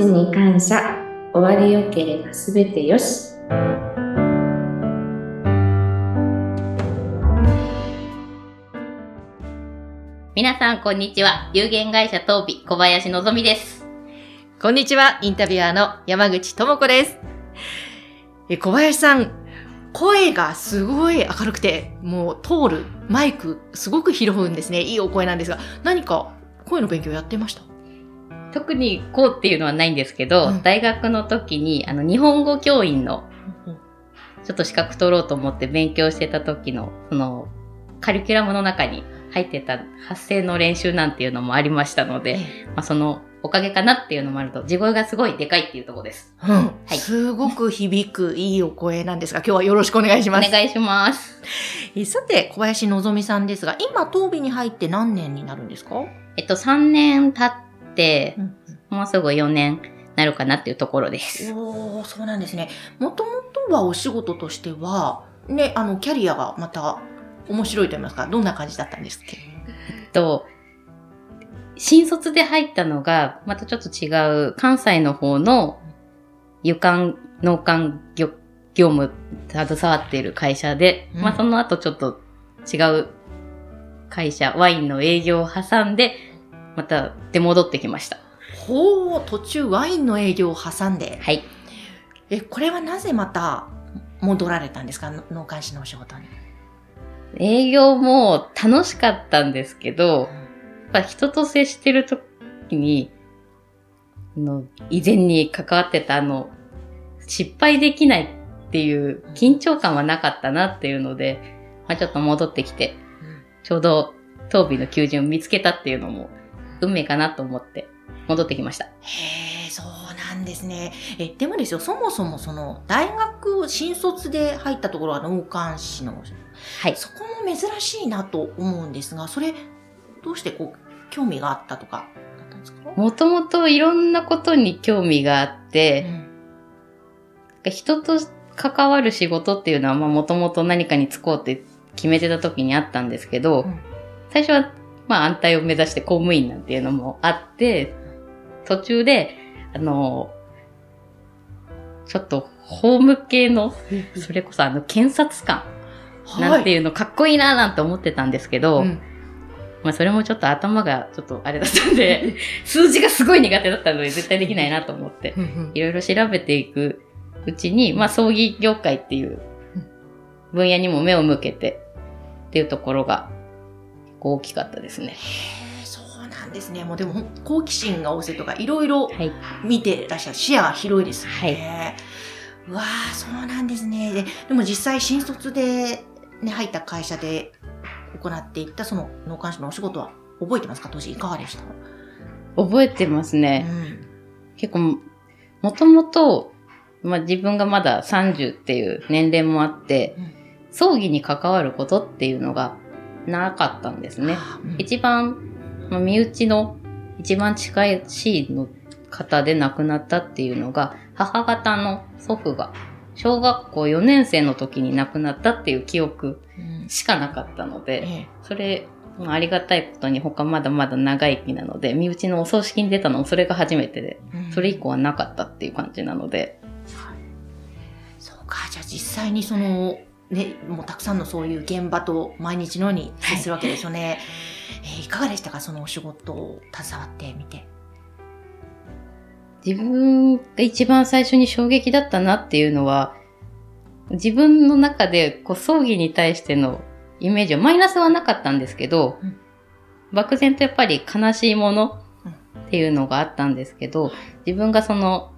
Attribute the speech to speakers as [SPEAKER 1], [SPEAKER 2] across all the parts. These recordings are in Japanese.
[SPEAKER 1] ちに感謝。終わりよければすべてよし。
[SPEAKER 2] 皆さん、こんにちは。有限会社東美小林のぞみです。
[SPEAKER 3] こんにちは、インタビュアーの山口智子です。え、小林さん、声がすごい明るくて、もう通る、マイク、すごく拾うんですね。いいお声なんですが、何か声の勉強やってました？
[SPEAKER 2] 特にこうっていうのはないんですけど、
[SPEAKER 3] うん
[SPEAKER 2] 大学の時に、あの、日本語教員の、ちょっと資格取ろうと思って勉強してた時の、その、カリキュラムの中に入ってた発声の練習なんていうのもありましたので、まあ、そのおかげかなっていうのもあると、地声がすごいでかいっていうところです。
[SPEAKER 3] うん。
[SPEAKER 2] い
[SPEAKER 3] すごく響くいいお声なんですが、今日はよろしくお願いします。
[SPEAKER 2] お願いします。
[SPEAKER 3] えさて、小林のぞみさんですが、今、東美に入って何年になるんですか、
[SPEAKER 2] えっと、3年経って、
[SPEAKER 3] うん
[SPEAKER 2] もうすぐ4年なるかなっていうところです。
[SPEAKER 3] おー、そうなんですね。もともとはお仕事としては、ね、あの、キャリアがまた面白いと言いますか、どんな感じだったんですっけ？
[SPEAKER 2] と、新卒で入ったのが、またちょっと違う、関西の方の、湯管、農管業業務携わっている会社で、
[SPEAKER 3] うん
[SPEAKER 2] まあその後ちょっと違う会社、ワインの営業を挟んで、また出戻ってきました。
[SPEAKER 3] ほう、途中ワインの営業を挟んで。
[SPEAKER 2] はい。
[SPEAKER 3] え、これはなぜまた戻られたんですか？の農家士のお仕事に。
[SPEAKER 2] 営業も楽しかったんですけど、やっぱ人と接してるときに、あの、以前に関わってたあの、失敗できないっていう緊張感はなかったなっていうので、まあちょっと戻ってきて、ちょうど当美の求人を見つけたっていうのも運命かなと思って戻ってきました。
[SPEAKER 3] へえ、そうなんですね。え、でもですよ、そもそもその、大学新卒で入ったところは農家士の、
[SPEAKER 2] はい。
[SPEAKER 3] そこも珍しいなと思うんですが、それ、どうしてこう、興味があったとか、だったんですか？
[SPEAKER 2] もともといろんなことに興味があって、
[SPEAKER 3] うん
[SPEAKER 2] 人と関わる仕事っていうのは、まあもともと何かに就こうって決めてた時にあったんですけど、
[SPEAKER 3] うん
[SPEAKER 2] 最初は、まあ安泰を目指して公務員なんていうのもあって、途中で、あの、ちょっと法務系の、それこそあの検察官なんて
[SPEAKER 3] い
[SPEAKER 2] いうのかっこいいななんて思ってたんですけど、
[SPEAKER 3] うん。
[SPEAKER 2] まあそれもちょっと頭がちょっとあれだったんで、数字がすごい苦手だったので絶対できないなと思って、いろいろ調べていくうちに、まあ、葬儀業界っていう分野にも目を向けてっていうところが結構大きかったですね。
[SPEAKER 3] そうなんですね。もうでも好奇心が旺盛とか、いろいろ
[SPEAKER 2] はい。
[SPEAKER 3] 見てらっしゃる。視野が広いですね。うわあそうなんですね。で、でも実際新卒で、ね、入った会社で行っていったその農家士のお仕事は覚えてますか？当時いかがでした？
[SPEAKER 2] 覚えてます
[SPEAKER 3] う
[SPEAKER 2] ね。
[SPEAKER 3] ん。
[SPEAKER 2] 結構、もともと、まあ、自分がまだ30っていう年齢もあって、
[SPEAKER 3] うん
[SPEAKER 2] 葬儀に関わることっていうのがなかったんですね。
[SPEAKER 3] うん。
[SPEAKER 2] 一番、まあ、身内の一番近いしいの方で亡くなったっていうのが、母方の祖父が小学校4年生の時に亡くなったっていう記憶
[SPEAKER 3] うん。
[SPEAKER 2] しかなかったので、
[SPEAKER 3] え
[SPEAKER 2] それ、まあありがたいことに他まだまだ長生きなので、身内のお葬式に出たのもそれが初めてで、
[SPEAKER 3] えうん。
[SPEAKER 2] それ以降はなかったっていう感じなので、
[SPEAKER 3] そうか、じゃあ実際にその、ね、もうたくさんのそういう現場と毎日のように接するわけですよね。えーいかがでしたかそのお仕事を携わってみて？
[SPEAKER 2] 自分が一番最初に衝撃だったなっていうのは、自分の中でこう葬儀に対してのイメージはマイナスはなかったんですけど、
[SPEAKER 3] うん
[SPEAKER 2] 漠然とやっぱり悲しいものっていうのがあったんですけど、自分がその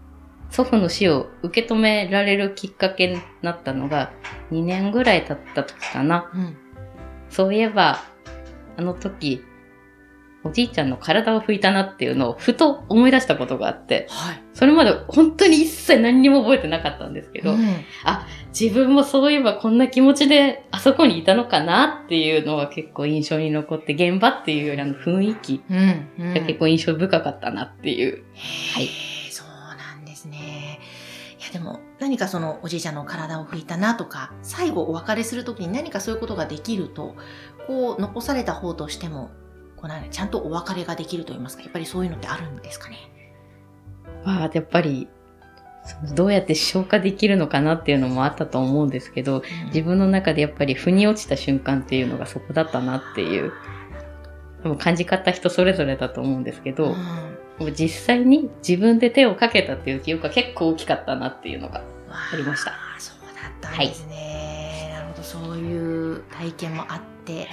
[SPEAKER 2] 祖父の死を受け止められるきっかけになったのが2年ぐらい経った時かな。
[SPEAKER 3] うん。
[SPEAKER 2] そういえば、あの時、おじいちゃんの体を拭いたなっていうのをふと思い出したことがあって、
[SPEAKER 3] はい。
[SPEAKER 2] それまで本当に一切何にも覚えてなかったんですけど、
[SPEAKER 3] うん
[SPEAKER 2] 自分もそういえばこんな気持ちであそこにいたのかなっていうのは結構印象に残って、現場っていうよりあの雰囲気
[SPEAKER 3] うん。うん
[SPEAKER 2] が結構印象深かったなっていう。はい
[SPEAKER 3] へえそうなんですね。いやでも何かそのおじいちゃんの体を拭いたなとか、最後お別れするときに何かそういうことができると、こう残された方としても、こうなんだちゃんとお別れができると言いますか、やっぱりそういうのってあるんですかね？
[SPEAKER 2] は、やっぱり、どうやって消化できるのかなっていうのもあったと思うんですけど、自分の中でやっぱり腑に落ちた瞬間っていうのがそこだったなっていう、でも感じ方人それぞれだと思うんですけど、
[SPEAKER 3] うん
[SPEAKER 2] 実際に自分で手をかけたっていう記憶が結構大きかったなっていうのがありました。
[SPEAKER 3] あーそうだったんですね。なるほど、そういう体験もあって、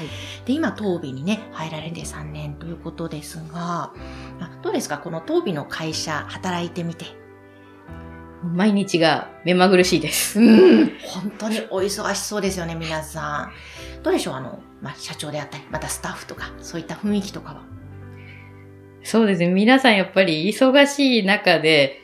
[SPEAKER 3] で、今、当美にね、入られて3年ということですが、あどうですか？この当美の会社、働いてみて。
[SPEAKER 2] 毎日が目まぐるしいです。
[SPEAKER 3] うん。本当にお忙しそうですよね、皆さん。どうでしょう？あの、まあ、社長であったり、またスタッフとか、そういった雰囲気とかは。
[SPEAKER 2] そうですね。皆さんやっぱり忙しい中で、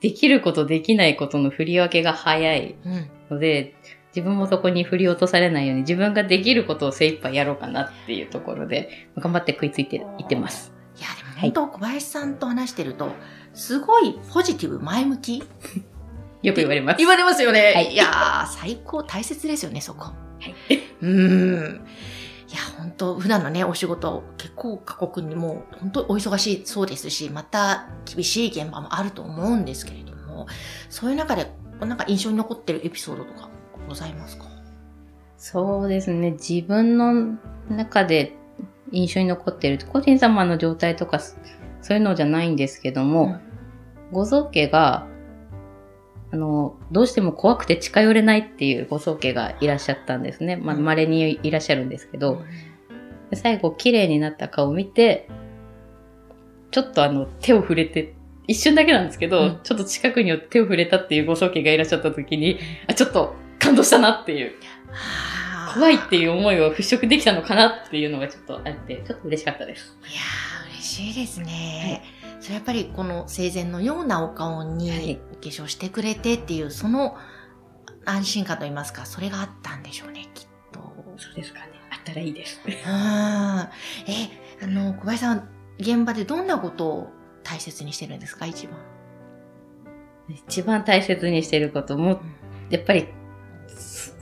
[SPEAKER 2] できることできないことの振り分けが早い
[SPEAKER 3] うん。
[SPEAKER 2] ので、自分もそこに振り落とされないように自分ができることを精一杯やろうかなっていうところで、頑張って食いついていってます。
[SPEAKER 3] いや、でも本当、小林さんと話してると、すごいポジティブ、前向き？
[SPEAKER 2] よく言われます。
[SPEAKER 3] 言われますよね。
[SPEAKER 2] はい
[SPEAKER 3] いやー、最高、大切ですよね、そこ。
[SPEAKER 2] はい。
[SPEAKER 3] うーん。いや、本当普段のね、お仕事、結構過酷にもう、本当お忙しいそうですし、また厳しい現場もあると思うんですけれども、そういう中で、なんか印象に残ってるエピソードとかございますか？
[SPEAKER 2] そうですね。自分の中で印象に残っている、個人様の状態とか、そういうのじゃないんですけども、ご宗家が、あの、どうしても怖くて近寄れないっていうご宗家がいらっしゃったんですね。まあ、
[SPEAKER 3] うん
[SPEAKER 2] 稀にいらっしゃるんですけど、
[SPEAKER 3] うん
[SPEAKER 2] で最後、綺麗になった顔を見て、ちょっとあの、手を触れて、一瞬だけなんですけど、
[SPEAKER 3] うん
[SPEAKER 2] ちょっと近くに手を触れたっていうご宗家がいらっしゃった時に、あ、ちょっと感動したなっていう、
[SPEAKER 3] はあ
[SPEAKER 2] 怖いっていう思いを払拭できたのかなっていうのがちょっとあって、ちょっと嬉しかったです。
[SPEAKER 3] いやー、嬉しいですね。それやっぱりこの生前のようなお顔
[SPEAKER 2] はい
[SPEAKER 3] にお化粧してくれてっていう、その安心感といいますか、それがあったんでしょうね、きっと。
[SPEAKER 2] そうですかね。あったらいいです。
[SPEAKER 3] うん。え、あの、小林さん、現場でどんなことを大切にしてるんですか、一番。
[SPEAKER 2] 一番大切にしてることも、やっぱり、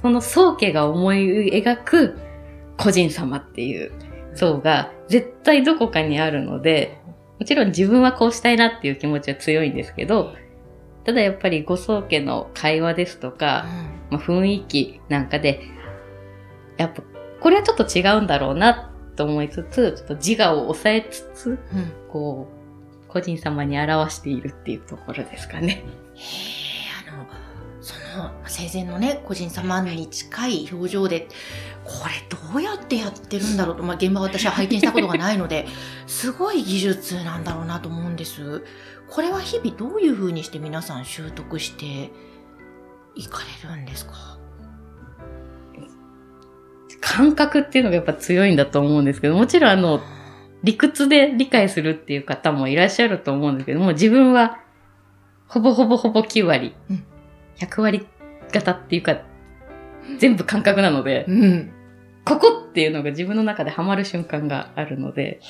[SPEAKER 2] その宗家が思い描く個人様っていう層が絶対どこかにあるので、もちろん自分はこうしたいなっていう気持ちは強いんですけど、ただやっぱりご宗家の会話ですとか、まあ、雰囲気なんかで、やっぱこれはちょっと違うんだろうなと思いつつ、ちょっと自我を抑えつつ、
[SPEAKER 3] うん。うん
[SPEAKER 2] こう、個人様に表しているっていうところですかね。
[SPEAKER 3] へえ、あの、その、生前のね、個人様に近い表情で、これどうやってやってるんだろうと、まあ、現場は私は拝見したことがないので、すごい技術なんだろうなと思うんです。これは日々どういう風にして皆さん習得していかれるんですか？
[SPEAKER 2] 感覚っていうのがやっぱ強いんだと思うんですけど、もちろんあの、理屈で理解するっていう方もいらっしゃると思うんですけども、自分はほぼほぼほぼ9割、
[SPEAKER 3] うん
[SPEAKER 2] 100割型っていうか、全部感覚なので、
[SPEAKER 3] うん。
[SPEAKER 2] ここっていうのが自分の中でハマる瞬間があるので。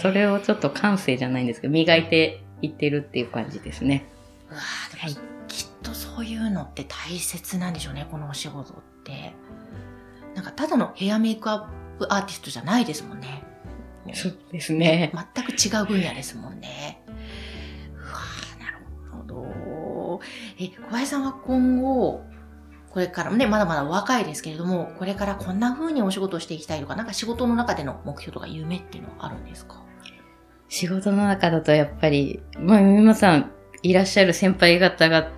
[SPEAKER 2] それをちょっと感性じゃないんですけど、磨いていってるっていう感じですね。
[SPEAKER 3] うわーでもきっとそういうのって大切なんでしょうね、このお仕事って。なんかただのヘアメイクアップアーティストじゃないですもんね。
[SPEAKER 2] そうですね。
[SPEAKER 3] 全く違う分野ですもんね。うわーなるほど。え、小林さんは今後、これからもね、まだまだお若いですけれども、これからこんな風にお仕事をしていきたいとか、なんか仕事の中での目標とか夢っていうのはあるんですか？
[SPEAKER 2] 仕事の中だとやっぱり、まあ皆さんいらっしゃる先輩方が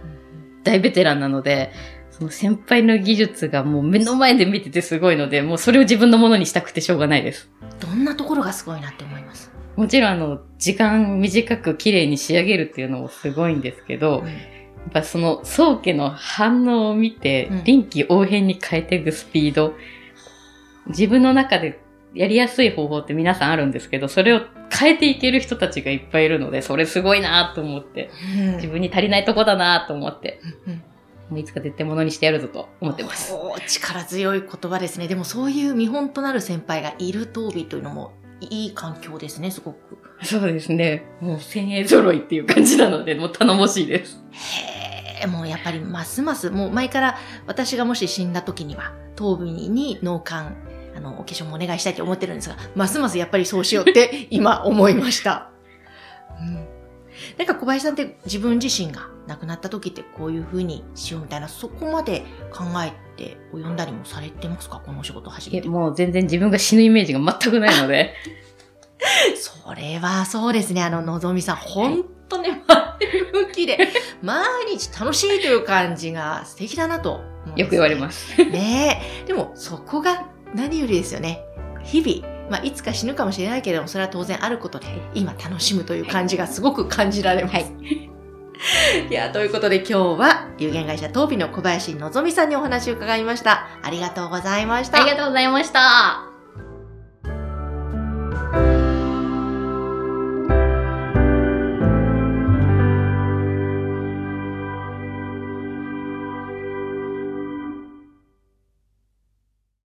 [SPEAKER 2] 大ベテランなので、その先輩の技術がもう目の前で見ててすごいので、もうそれを自分のものにしたくてしょうがないです。
[SPEAKER 3] どんなところがすごいなって思います？
[SPEAKER 2] もちろんあの、時間短く綺麗に仕上げるっていうのもすごいんですけど、やっぱその宗家の反応を見て
[SPEAKER 3] うん、
[SPEAKER 2] 臨機応変に変えていくスピード、自分の中でやりやすい方法って皆さんあるんですけど、それを変えていける人たちがいっぱいいるので、それすごいなと思って、
[SPEAKER 3] うん。
[SPEAKER 2] 自分に足りないとこだなと思って、
[SPEAKER 3] うん
[SPEAKER 2] もういつか絶対物にしてやるぞと思ってます。
[SPEAKER 3] おー力強い言葉ですね。でもそういう見本となる先輩がいる当美というのもいい環境ですね、すごく。
[SPEAKER 2] そうですね。もう先鋭揃いっていう感じなので、もう頼もしいです。
[SPEAKER 3] へえ、もうやっぱりますます、もう前から私がもし死んだ時には、当美に脳幹、あの、お化粧もお願いしたいと思ってるんですが、ますますやっぱりそうしようって 今思いました。うん、なんか小林さんって自分自身が亡くなった時ってこういう風にしようみたいな、そこまで考えて及んだりもされてますか？このお仕事始め
[SPEAKER 2] え、
[SPEAKER 3] て。
[SPEAKER 2] もう全然自分が死ぬイメージが全くないので。
[SPEAKER 3] それはそうですね。あの、のぞみさん、ほんとね、前向きで、毎日楽しいという感じが素敵だなとね
[SPEAKER 2] よく言われます。
[SPEAKER 3] ねえ。でも、そこが何よりですよね。日々、まあ、いつか死ぬかもしれないけれども、それは当然あることで、今楽しむという感じがすごく感じられます。
[SPEAKER 2] はい。
[SPEAKER 3] いや、ということで今日は、有限会社東美の小林のぞみさんにお話を伺いました。ありがとうございました。
[SPEAKER 2] ありがとうございました。